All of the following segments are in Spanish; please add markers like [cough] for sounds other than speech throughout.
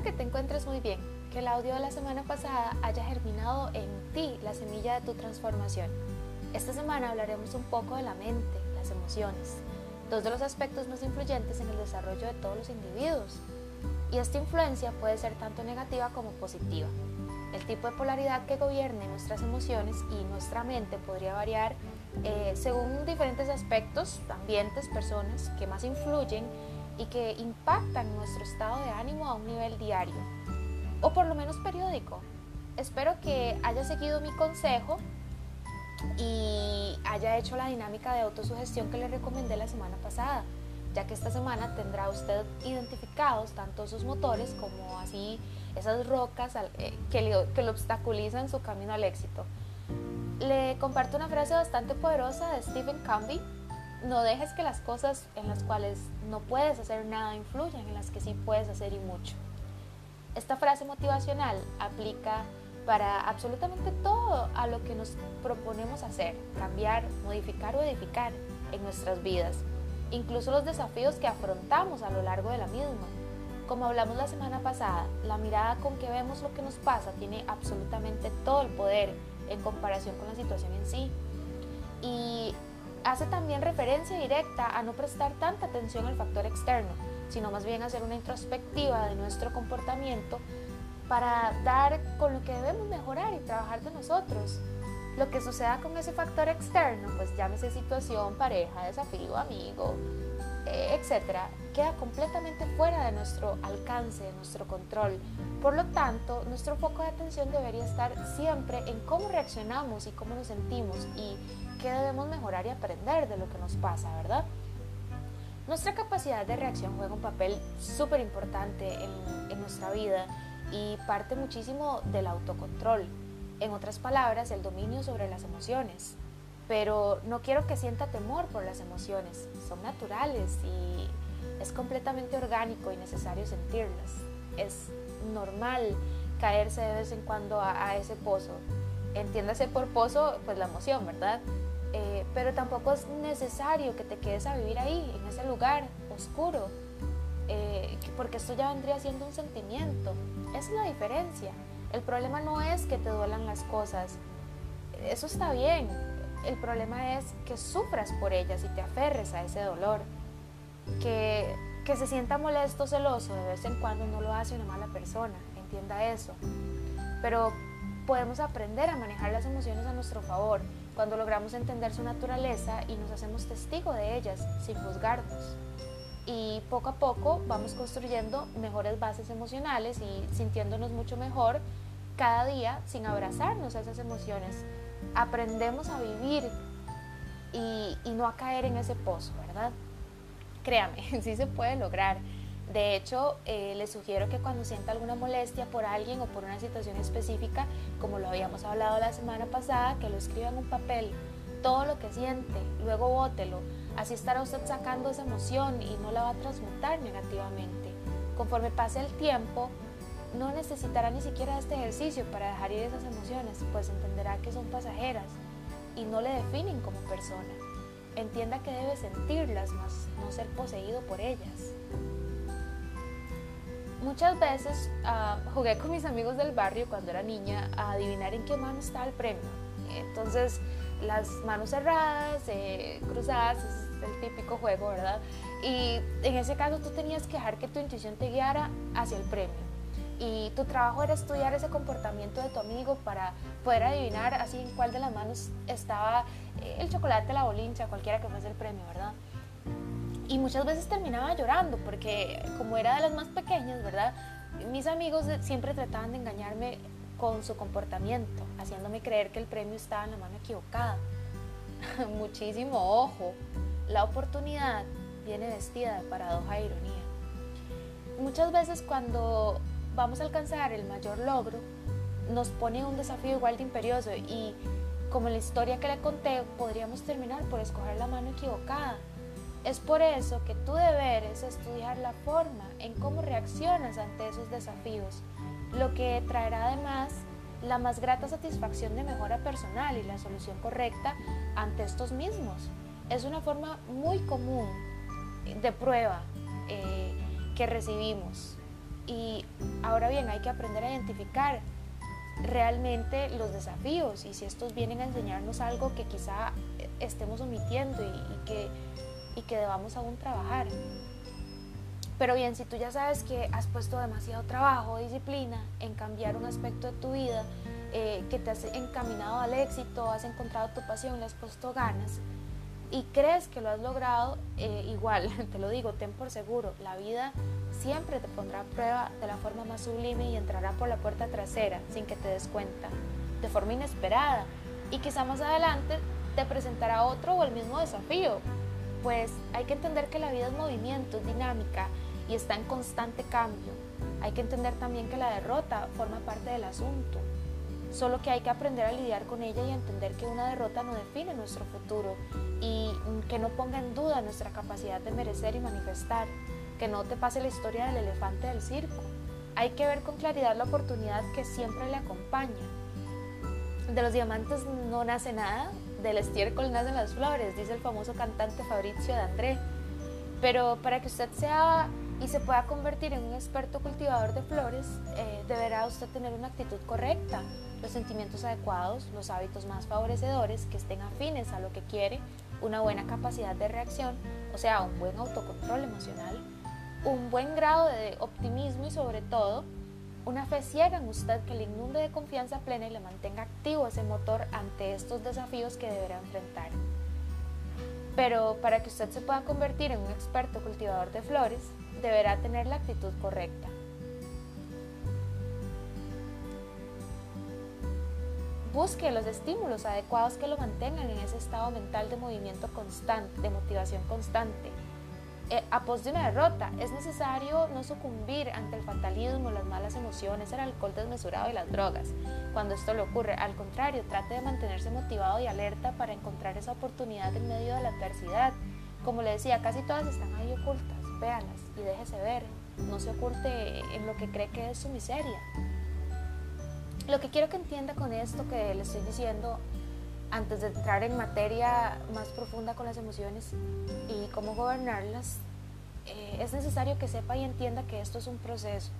Espero que te encuentres muy bien, que el audio de la semana pasada haya germinado en ti la semilla de tu transformación. Esta semana hablaremos un poco de la mente, las emociones, dos de los aspectos más influyentes en el desarrollo de todos los individuos. Y esta influencia puede ser tanto negativa como positiva. El tipo de polaridad que gobierne nuestras emociones y nuestra mente podría variar eh, según diferentes aspectos, ambientes, personas que más influyen y que impactan nuestro estado de ánimo a un nivel diario o por lo menos periódico. Espero que haya seguido mi consejo y haya hecho la dinámica de autosugestión que le recomendé la semana pasada, ya que esta semana tendrá usted identificados tanto sus motores como así esas rocas eh, que le, que le obstaculizan su camino al éxito. Le comparto una frase bastante poderosa de Stephen Covey. No dejes que las cosas en las cuales no puedes hacer nada influyan en las que sí puedes hacer y mucho. Esta frase motivacional aplica para absolutamente todo a lo que nos proponemos hacer, cambiar, modificar o edificar en nuestras vidas, incluso los desafíos que afrontamos a lo largo de la misma. Como hablamos la semana pasada, la mirada con que vemos lo que nos pasa tiene absolutamente todo el poder en comparación con la situación en sí. Y hace también referencia directa a no prestar tanta atención al factor externo, sino más bien hacer una introspectiva de nuestro comportamiento para dar con lo que debemos mejorar y trabajar de nosotros. Lo que suceda con ese factor externo, pues llámese situación, pareja, desafío, amigo, eh, etcétera, queda completamente fuera de nuestro alcance, de nuestro control. Por lo tanto, nuestro foco de atención debería estar siempre en cómo reaccionamos y cómo nos sentimos y qué debemos mejorar y aprender de lo que nos pasa, ¿verdad? Nuestra capacidad de reacción juega un papel súper importante en, en nuestra vida y parte muchísimo del autocontrol. En otras palabras, el dominio sobre las emociones pero no quiero que sienta temor por las emociones, son naturales y es completamente orgánico y necesario sentirlas. Es normal caerse de vez en cuando a, ese pozo. Entiéndase por pozo, pues la emoción, ¿verdad? Pero tampoco es necesario que te quedes a vivir ahí, en ese lugar oscuro, eh, porque esto ya vendría siendo un sentimiento. Es la diferencia. El problema no es que te duelan las cosas, eso está bien, el problema es que sufras por ellas y te aferres a ese dolor. Que, que se sienta molesto, celoso de vez en cuando no lo hace una mala persona, entienda eso. Pero podemos aprender a manejar las emociones a nuestro favor cuando logramos entender su naturaleza y nos hacemos testigo de ellas sin juzgarnos. Y poco a poco vamos construyendo mejores bases emocionales y sintiéndonos mucho mejor cada día sin abrazarnos a esas emociones aprendemos a vivir y, no a caer en ese pozo, ¿verdad? Créame, [laughs] sí se puede lograr. De hecho, eh, les sugiero que cuando sienta alguna molestia por alguien o por una situación específica, como lo habíamos hablado la semana pasada, que lo escriba en un papel, todo lo que siente, luego bótelo. Así estará usted sacando esa emoción y no la va a transmutar negativamente. Conforme pase el tiempo, no necesitará ni siquiera este ejercicio para dejar ir esas emociones, pues entenderá que son pasajeras y no le definen como persona. Entienda que debe sentirlas, más no ser poseído por ellas. Muchas veces ah, jugué con mis amigos del barrio cuando era niña a adivinar en qué mano estaba el premio. Entonces, las manos cerradas, eh, cruzadas, es el típico juego, ¿verdad? Y en ese caso tú tenías que dejar que tu intuición te guiara hacia el premio y tu trabajo era estudiar ese comportamiento de tu amigo para poder adivinar así en cuál de las manos estaba eh, el chocolate, la bolincha, cualquiera que fuese el premio, ¿verdad? Y muchas veces terminaba llorando porque como era de las más pequeñas, ¿verdad? Mis amigos siempre trataban de engañarme con su comportamiento, haciéndome creer que el premio estaba en la mano equivocada. [laughs] Muchísimo ojo, la oportunidad viene vestida de paradoja e ironía. Muchas veces cuando vamos a alcanzar el mayor logro, nos pone un desafío igual de imperioso y como la historia que le conté, podríamos terminar por escoger la mano equivocada. Es por eso que tu deber es estudiar la forma en cómo reaccionas ante esos desafíos, lo que traerá además la más grata satisfacción de mejora personal y la solución correcta ante estos mismos. Es una forma muy común de prueba eh, que recibimos Y ahora bien, hay que aprender a identificar realmente los desafíos y si estos vienen a enseñarnos algo que quizá estemos omitiendo y, que, y que debamos aún trabajar. Pero bien, si tú ya sabes que has puesto demasiado trabajo disciplina en cambiar un aspecto de tu vida, eh, que te has encaminado al éxito, has encontrado tu pasión, le has puesto ganas y crees que lo has logrado, eh, igual, [laughs] te lo digo, ten por seguro, la vida siempre te pondrá a prueba de la forma más sublime y entrará por la puerta trasera sin que te des cuenta, de forma inesperada. Y quizá más adelante te presentará otro o el mismo desafío. Pues hay que entender que la vida es movimiento, es dinámica y está en constante cambio. Hay que entender también que la derrota forma parte del asunto. Solo que hay que aprender a lidiar con ella y entender que una derrota no define nuestro futuro y que no ponga en duda nuestra capacidad de merecer y manifestar que no te pase la historia del elefante del circo. Hay que ver con claridad la oportunidad que siempre le acompaña. De los diamantes no nace nada, del estiércol nacen las flores, dice el famoso cantante Fabrizio de André. Pero para que usted sea y se pueda convertir en un experto cultivador de flores, eh, deberá usted tener una actitud correcta, los sentimientos adecuados, los hábitos más favorecedores, que estén afines a lo que quiere, una buena capacidad de reacción, o sea, un buen autocontrol emocional, un buen grado de optimismo y sobre todo una fe ciega en usted que le inunde de confianza plena y le mantenga activo ese motor ante estos desafíos que deberá enfrentar. Pero para que usted se pueda convertir en un experto cultivador de flores, deberá tener la actitud correcta. Busque los estímulos adecuados que lo mantengan en ese estado mental de movimiento constante, de motivación constante, eh, a pos de una derrota. Es necesario no sucumbir ante el fatalismo, las malas emociones, el alcohol desmesurado y las drogas. Cuando esto le ocurre, al contrario, trate de mantenerse motivado y alerta para encontrar esa oportunidad en medio de la adversidad. Como le decía, casi todas están ahí ocultas. Véanlas y déjese ver. No se oculte en lo que cree que es su miseria. Lo que quiero que entienda con esto que le estoy diciendo antes de entrar en materia más profunda con las emociones y cómo gobernarlas, eh, es necesario que sepa y entienda que esto es un proceso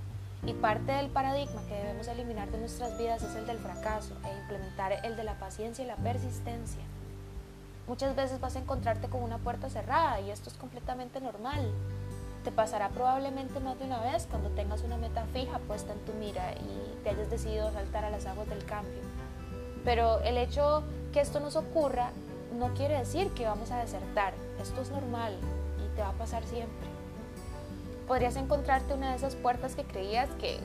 y parte del paradigma que debemos eliminar de nuestras vidas es el del fracaso e implementar el de la paciencia y la persistencia. Muchas veces vas a encontrarte con una puerta cerrada y esto es completamente normal. Te pasará probablemente más de una vez cuando tengas una meta fija puesta en tu mira y te hayas decidido saltar a las aguas del cambio. Pero el hecho que esto nos ocurra no quiere decir que vamos a desertar. Esto es normal y te va a pasar siempre. Podrías encontrarte una de esas puertas que creías que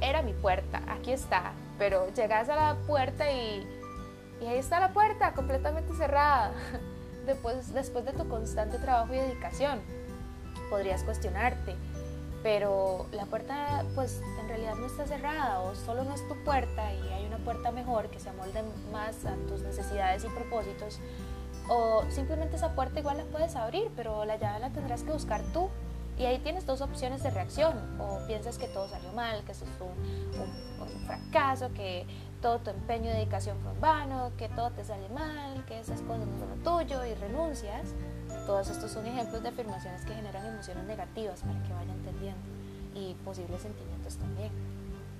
era mi puerta, aquí está, pero llegas a la puerta y, ahí está la puerta completamente cerrada. [laughs] Después, después de tu constante trabajo y dedicación, podrías cuestionarte, pero la puerta pues en realidad no está cerrada o solo no es tu puerta y hay una puerta mejor que se amolde más a tus necesidades y propósitos o simplemente esa puerta igual la puedes abrir pero la llave la tendrás que buscar tú. Y ahí tienes dos opciones de reacción o piensas que todo salió mal, que eso es un, fracaso, que todo tu empeño y dedicación fue en vano, que todo te sale mal, que esas cosas no son lo tuyo y renuncias todos estos son ejemplos de afirmaciones que generan emociones negativas para que vaya entendiendo y posibles sentimientos también.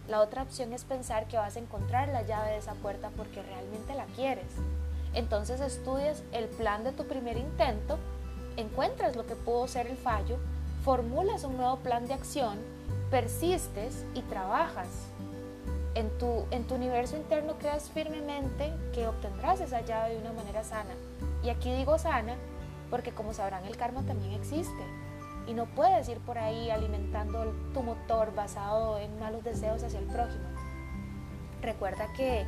La otra opción es pensar que vas a encontrar la llave de esa puerta porque realmente la quieres. Entonces estudias el plan de tu primer intento, encuentras lo que pudo ser el fallo, formulas un nuevo plan de acción, persistes y trabajas. En tu, en tu universo interno creas firmemente que obtendrás esa llave de una manera sana. Y aquí digo sana porque como sabrán el karma también existe y no puedes ir por ahí alimentando tu motor basado en malos deseos hacia el prójimo. Recuerda que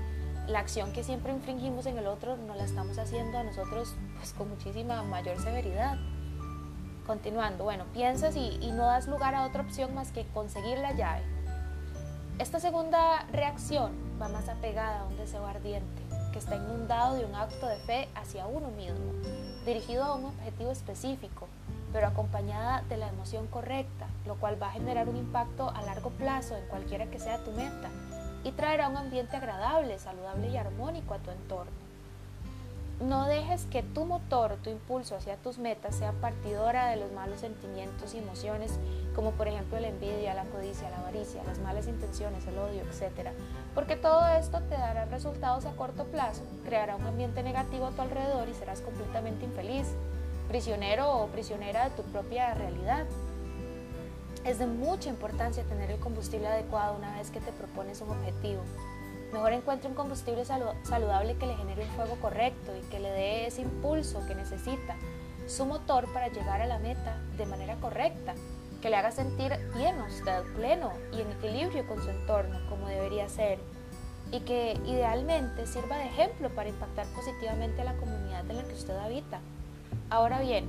la acción que siempre infringimos en el otro no la estamos haciendo a nosotros pues con muchísima mayor severidad. Continuando, bueno, piensas y, y no das lugar a otra opción más que conseguir la llave. Esta segunda reacción va más apegada a un deseo ardiente que está inundado de un acto de fe hacia uno mismo, dirigido a un objetivo específico, pero acompañada de la emoción correcta, lo cual va a generar un impacto a largo plazo en cualquiera que sea tu meta y traerá un ambiente agradable, saludable y armónico a tu entorno. No dejes que tu motor, tu impulso hacia tus metas sea partidora de los malos sentimientos y emociones, como por ejemplo la envidia, la codicia, la avaricia, las malas intenciones, el odio, etc. Porque todo esto te dará resultados a corto plazo, creará un ambiente negativo a tu alrededor y serás completamente infeliz, prisionero o prisionera de tu propia realidad. Es de mucha importancia tener el combustible adecuado una vez que te propones un objetivo. Mejor encuentre un combustible saludable que le genere un fuego correcto y que le dé ese impulso que necesita, su motor para llegar a la meta de manera correcta, que le haga sentir bien usted, pleno y en equilibrio con su entorno, como debería ser, y que idealmente sirva de ejemplo para impactar positivamente a la comunidad en la que usted habita. Ahora bien,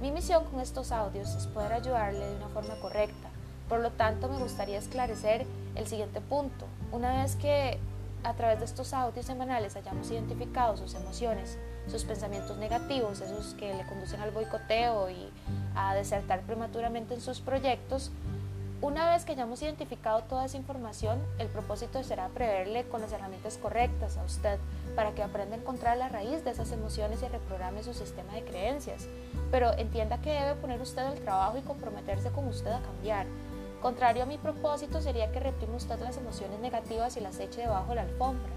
mi misión con estos audios es poder ayudarle de una forma correcta, por lo tanto, me gustaría esclarecer el siguiente punto. Una vez que a través de estos audios semanales hayamos identificado sus emociones, sus pensamientos negativos, esos que le conducen al boicoteo y a desertar prematuramente en sus proyectos, una vez que hayamos identificado toda esa información, el propósito será preverle con las herramientas correctas a usted para que aprenda a encontrar la raíz de esas emociones y reprograme su sistema de creencias. Pero entienda que debe poner usted el trabajo y comprometerse con usted a cambiar Contrario a mi propósito sería que reprima usted las emociones negativas y las eche debajo de la alfombra,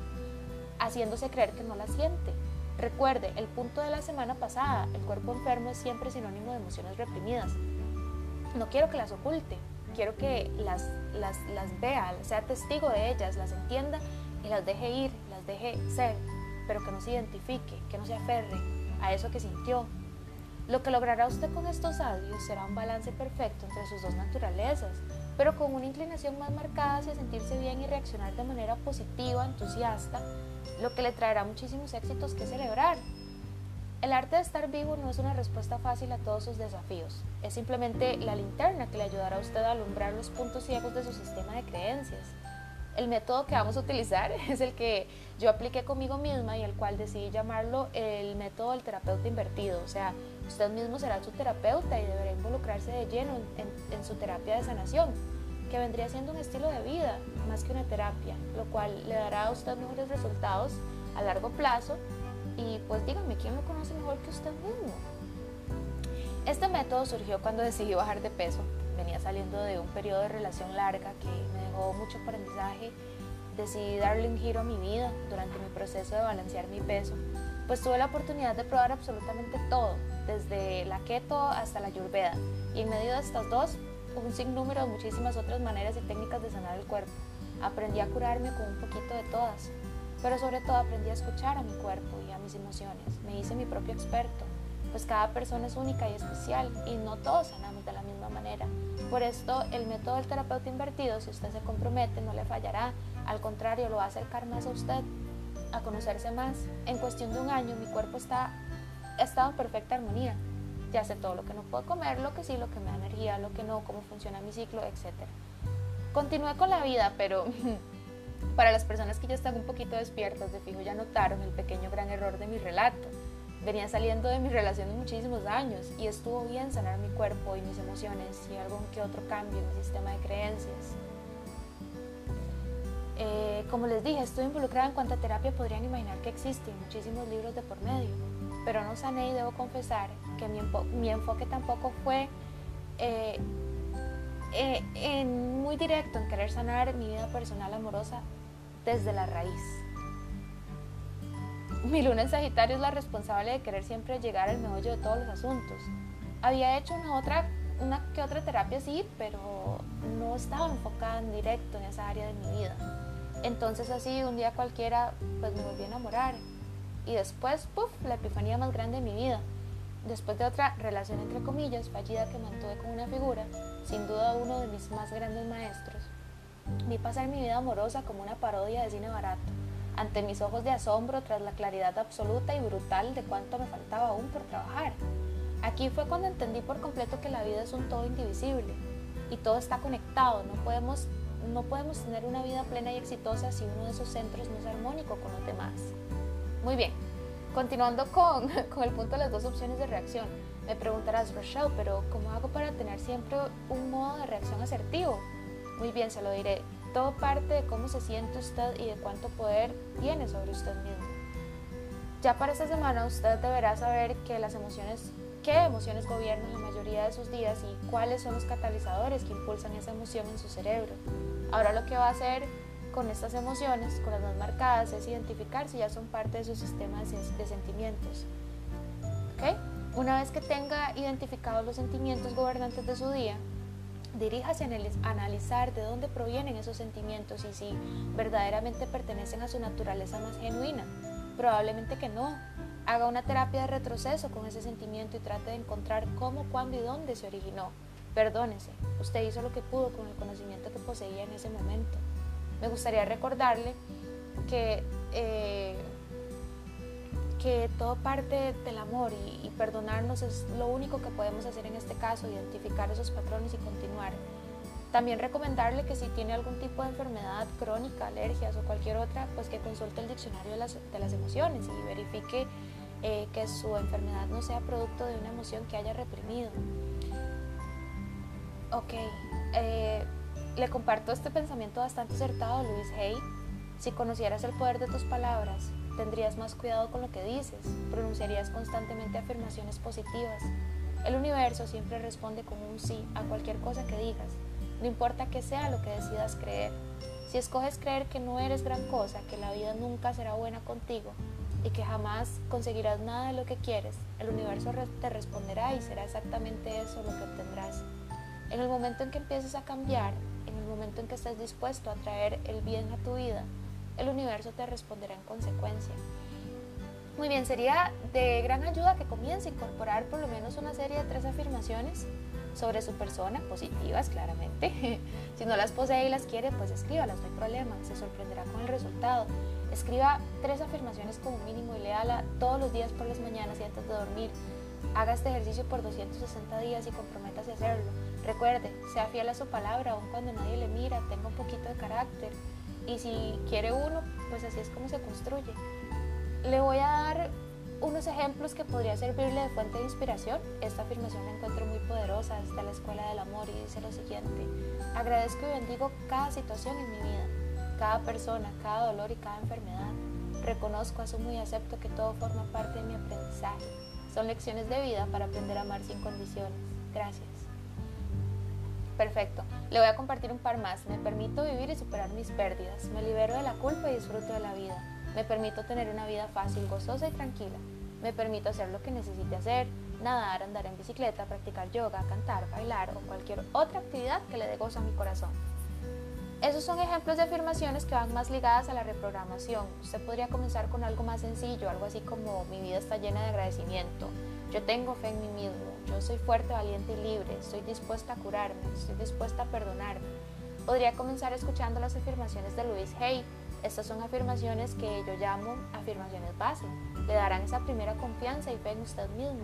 haciéndose creer que no las siente. Recuerde, el punto de la semana pasada, el cuerpo enfermo es siempre sinónimo de emociones reprimidas. No quiero que las oculte, quiero que las, vea, sea testigo de ellas, las entienda y las deje ir, las deje ser, pero que no se identifique, que no se aferre a eso que sintió, lo que logrará usted con estos audios será un balance perfecto entre sus dos naturalezas, pero con una inclinación más marcada hacia sentirse bien y reaccionar de manera positiva, entusiasta, lo que le traerá muchísimos éxitos que celebrar. El arte de estar vivo no es una respuesta fácil a todos sus desafíos, es simplemente la linterna que le ayudará a usted a alumbrar los puntos ciegos de su sistema de creencias. El método que vamos a utilizar [laughs] es el que yo apliqué conmigo misma y el cual decidí llamarlo el método del terapeuta invertido. O sea, usted mismo será su terapeuta y deberá involucrarse de lleno en, su terapia de sanación, que vendría siendo un estilo de vida más que una terapia, lo cual le dará a usted mejores resultados a largo plazo. Y pues díganme, ¿quién lo conoce mejor que usted mismo? Este método surgió cuando decidí bajar de peso. Venía saliendo de un periodo de relación larga que me dejó mucho aprendizaje decidí darle un giro a mi vida durante mi proceso de balancear mi peso, pues tuve la oportunidad de probar absolutamente todo, desde la keto hasta la ayurveda, y en medio de estas dos, un sinnúmero de muchísimas otras maneras y técnicas de sanar el cuerpo. Aprendí a curarme con un poquito de todas, pero sobre todo aprendí a escuchar a mi cuerpo y a mis emociones. Me hice mi propio experto, pues cada persona es única y especial y no todos sanamos de la misma manera. Por esto, el método del terapeuta invertido, si usted se compromete, no le fallará, al contrario, lo va a acercar más a usted, a conocerse más. En cuestión de un año, mi cuerpo está, ha estado en perfecta armonía. Ya sé todo lo que no puedo comer, lo que sí, lo que me da energía, lo que no, cómo funciona mi ciclo, etc. Continué con la vida, pero [laughs] para las personas que ya están un poquito despiertas, de fijo ya notaron el pequeño gran error de mi relato. Venía saliendo de mi relación muchísimos años y estuvo bien sanar mi cuerpo y mis emociones y algún que otro cambio en mi sistema de creencias. Eh, como les dije, estoy involucrada en cuanta terapia podrían imaginar que existe, muchísimos libros de por medio, pero no sané y debo confesar que mi, enfoque tampoco fue eh, eh, muy directo en querer sanar mi vida personal amorosa desde la raíz. Mi luna en Sagitario es la responsable de querer siempre llegar al meollo de todos los asuntos. Había hecho una otra una que otra terapia sí, pero no estaba enfocada en directo en esa área de mi vida. Entonces así un día cualquiera pues me volví a enamorar y después, puff, la epifanía más grande de mi vida. Después de otra relación entre comillas fallida que mantuve con una figura, sin duda uno de mis más grandes maestros, vi pasar mi vida amorosa como una parodia de cine barato, ante mis ojos de asombro tras la claridad absoluta y brutal de cuánto me faltaba aún por trabajar. Aquí fue cuando entendí por completo que la vida es un todo indivisible y todo está conectado, no podemos no podemos tener una vida plena y exitosa si uno de esos centros no es armónico con los demás. Muy bien, continuando con, [laughs] con el punto de las dos opciones de reacción. Me preguntarás, Rochelle, pero ¿cómo hago para tener siempre un modo de reacción asertivo? Muy bien, se lo diré. Todo parte de cómo se siente usted y de cuánto poder tiene sobre usted mismo. Ya para esta semana usted deberá saber que las emociones, qué emociones gobiernan la mayoría de sus días y cuáles son los catalizadores que impulsan esa emoción en su cerebro. Ahora lo que va a hacer con estas emociones, con las más marcadas, es identificar si ya son parte de su sistema de, sentimientos. Una vez que tenga identificados los sentimientos gobernantes de su día, diríjase a analizar de dónde provienen esos sentimientos y si verdaderamente pertenecen a su naturaleza más genuina. Probablemente que no. Haga una terapia de retroceso con ese sentimiento y trate de encontrar cómo, cuándo y dónde se originó. Perdónese, usted hizo lo que pudo con el conocimiento que poseía en ese momento. Me gustaría recordarle que, eh, que todo parte del amor y, perdonarnos es lo único que podemos hacer en este caso, identificar esos patrones y continuar. También recomendarle que si tiene algún tipo de enfermedad crónica, alergias o cualquier otra, pues que consulte el diccionario de las, de las emociones y verifique eh, que su enfermedad no sea producto de una emoción que haya reprimido. Ok, eh, le comparto este pensamiento bastante acertado, Luis Hay. Si conocieras el poder de tus palabras, tendrías más cuidado con lo que dices, pronunciarías constantemente afirmaciones positivas. El universo siempre responde con un sí a cualquier cosa que digas no importa que sea lo que decidas creer. Si escoges creer que no eres gran cosa, que la vida nunca será buena contigo y que jamás conseguirás nada de lo que quieres, el universo te responderá y será exactamente eso lo que obtendrás. En el momento en que empieces a cambiar, en el momento en que estés dispuesto a traer el bien a tu vida, el universo te responderá en consecuencia. Muy bien, sería de gran ayuda que comience a incorporar por lo menos una serie de tres afirmaciones sobre su persona, positivas claramente. [laughs] si no las posee y las quiere, pues escríbalas, no hay problema, se sorprenderá con el resultado. Escriba tres afirmaciones como mínimo y léala todos los días por las mañanas y antes de dormir. Haga este ejercicio por 260 días y comprométase a hacerlo. Recuerde, sea fiel a su palabra, aun cuando nadie le mira, tenga un poquito de carácter. Y si quiere uno, pues así es como se construye. Le voy a dar unos ejemplos que podría servirle de fuente de inspiración. Esta afirmación la encuentro muy poderosa desde la Escuela del Amor y dice lo siguiente, agradezco y bendigo cada situación en mi vida, cada persona, cada dolor y cada enfermedad. Reconozco, asumo y acepto que todo forma parte de mi aprendizaje. Son lecciones de vida para aprender a amar sin condiciones. Gracias. Perfecto. Le voy a compartir un par más. Me permito vivir y superar mis pérdidas. Me libero de la culpa y disfruto de la vida. Me permito tener una vida fácil, gozosa y tranquila. Me permito hacer lo que necesite hacer, nadar, andar en bicicleta, practicar yoga, cantar, bailar o cualquier otra actividad que le dé gozo a mi corazón. Esos son ejemplos de afirmaciones que van más ligadas a la reprogramación. Usted podría comenzar con algo más sencillo, algo así como mi vida está llena de agradecimiento, yo tengo fe en mí mismo, yo soy fuerte, valiente y libre, estoy dispuesta a curarme, estoy dispuesta a perdonarme. Podría comenzar escuchando las afirmaciones de Louise Hay, estas son afirmaciones que yo llamo afirmaciones base. Le darán esa primera confianza y fe en usted mismo.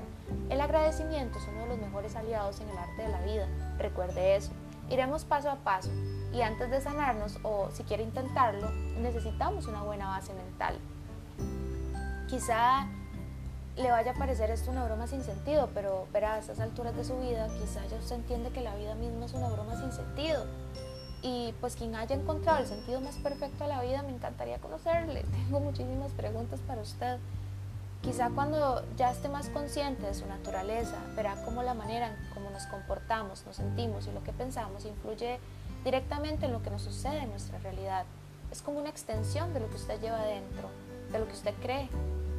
El agradecimiento es uno de los mejores aliados en el arte de la vida. Recuerde eso. Iremos paso a paso y antes de sanarnos o si quiere intentarlo, necesitamos una buena base mental. Quizá le vaya a parecer esto una broma sin sentido, pero verá, a estas alturas de su vida, quizá ya usted entiende que la vida misma es una broma sin sentido. Y pues quien haya encontrado el sentido más perfecto a la vida, me encantaría conocerle. [laughs] Tengo muchísimas preguntas para usted. Quizá cuando ya esté más consciente de su naturaleza, verá cómo la manera en cómo nos comportamos, nos sentimos y lo que pensamos influye directamente en lo que nos sucede en nuestra realidad. Es como una extensión de lo que usted lleva dentro, de lo que usted cree.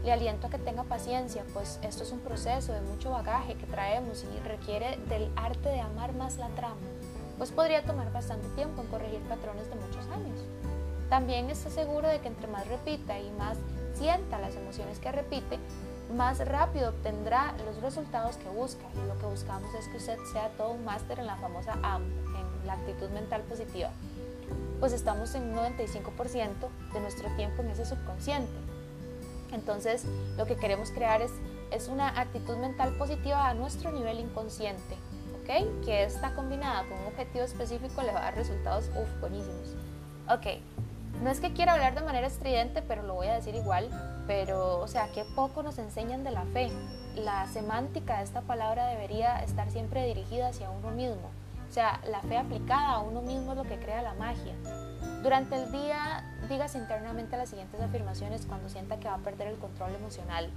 Le aliento a que tenga paciencia, pues esto es un proceso de mucho bagaje que traemos y requiere del arte de amar más la trama pues podría tomar bastante tiempo en corregir patrones de muchos años. También está seguro de que entre más repita y más sienta las emociones que repite, más rápido obtendrá los resultados que busca. Y lo que buscamos es que usted sea todo un máster en la famosa AM, en la actitud mental positiva. Pues estamos en un 95% de nuestro tiempo en ese subconsciente. Entonces, lo que queremos crear es, es una actitud mental positiva a nuestro nivel inconsciente, que está combinada con un objetivo específico le va a dar resultados uf, buenísimos. Ok, no es que quiera hablar de manera estridente, pero lo voy a decir igual. Pero, o sea, qué poco nos enseñan de la fe. La semántica de esta palabra debería estar siempre dirigida hacia uno mismo. O sea, la fe aplicada a uno mismo es lo que crea la magia. Durante el día, digas internamente las siguientes afirmaciones cuando sienta que va a perder el control emocional.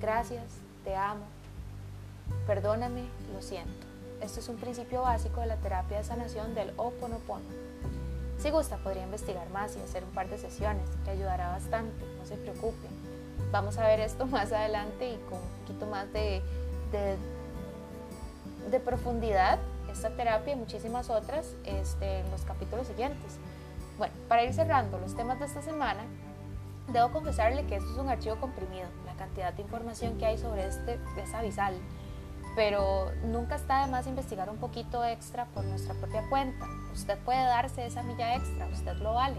Gracias, te amo, perdóname, lo siento. Esto es un principio básico de la terapia de sanación del Oponopono. Si gusta, podría investigar más y hacer un par de sesiones, que ayudará bastante, no se preocupe. Vamos a ver esto [laughs] más adelante y con un poquito más de, de, de profundidad, esta terapia y muchísimas otras este, en los capítulos siguientes. Bueno, para ir cerrando los temas de esta semana, debo confesarle que esto es un archivo comprimido. La cantidad de información que hay sobre este es abisal, pero nunca está de más investigar un poquito extra por nuestra propia cuenta. Usted puede darse esa milla extra, usted lo vale.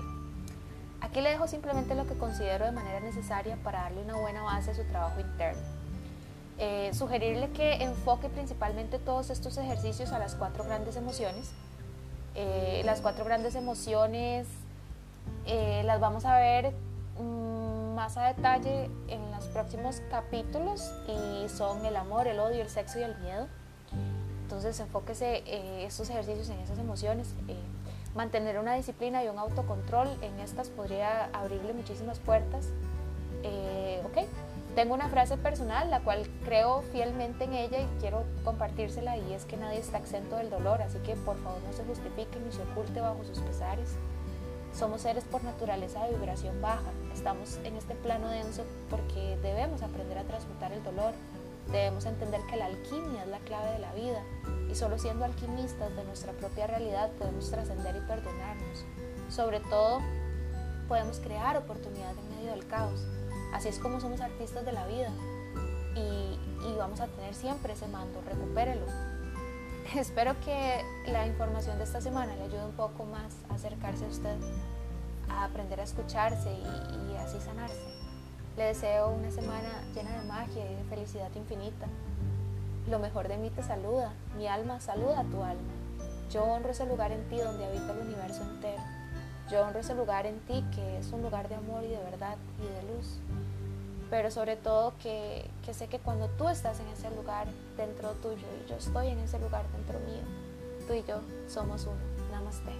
Aquí le dejo simplemente lo que considero de manera necesaria para darle una buena base a su trabajo interno. Eh, sugerirle que enfoque principalmente todos estos ejercicios a las cuatro grandes emociones, eh, las cuatro grandes emociones eh, las vamos a ver mm, más a detalle en los próximos capítulos y son el amor, el odio, el sexo y el miedo. Entonces enfóquese eh, estos ejercicios en esas emociones. mantener una disciplina y un autocontrol en estas podría abrirle muchísimas puertas. ok, tengo una frase personal, la cual creo fielmente en ella y quiero compartírsela y es que nadie está exento del dolor, así que por favor no se justifique ni se oculte bajo sus pesares. Somos seres por naturaleza de vibración baja, estamos en este plano denso porque debemos aprender a transmutar el dolor, debemos entender que la alquimia es la clave de la vida y solo siendo alquimistas de nuestra propia realidad podemos trascender y perdonarnos. Sobre todo, podemos crear oportunidades en medio del caos. Así es como somos artistas de la vida y, vamos a tener siempre ese mando, recupérelo. [laughs] Espero que la información de esta semana le ayude un poco más a acercarse a usted, a aprender a escucharse y, y así sanarse. Le deseo una semana llena de magia y de felicidad infinita. Lo mejor de mí te saluda, mi alma saluda a tu alma. Yo honro ese lugar en ti donde habita el universo entero. Yo honro ese lugar en ti que es un lugar de amor y de verdad y de luz. Pero sobre todo que, sé que cuando tú estás en ese lugar dentro tuyo y yo estoy en ese lugar dentro mío, tú y yo somos uno. Namaste.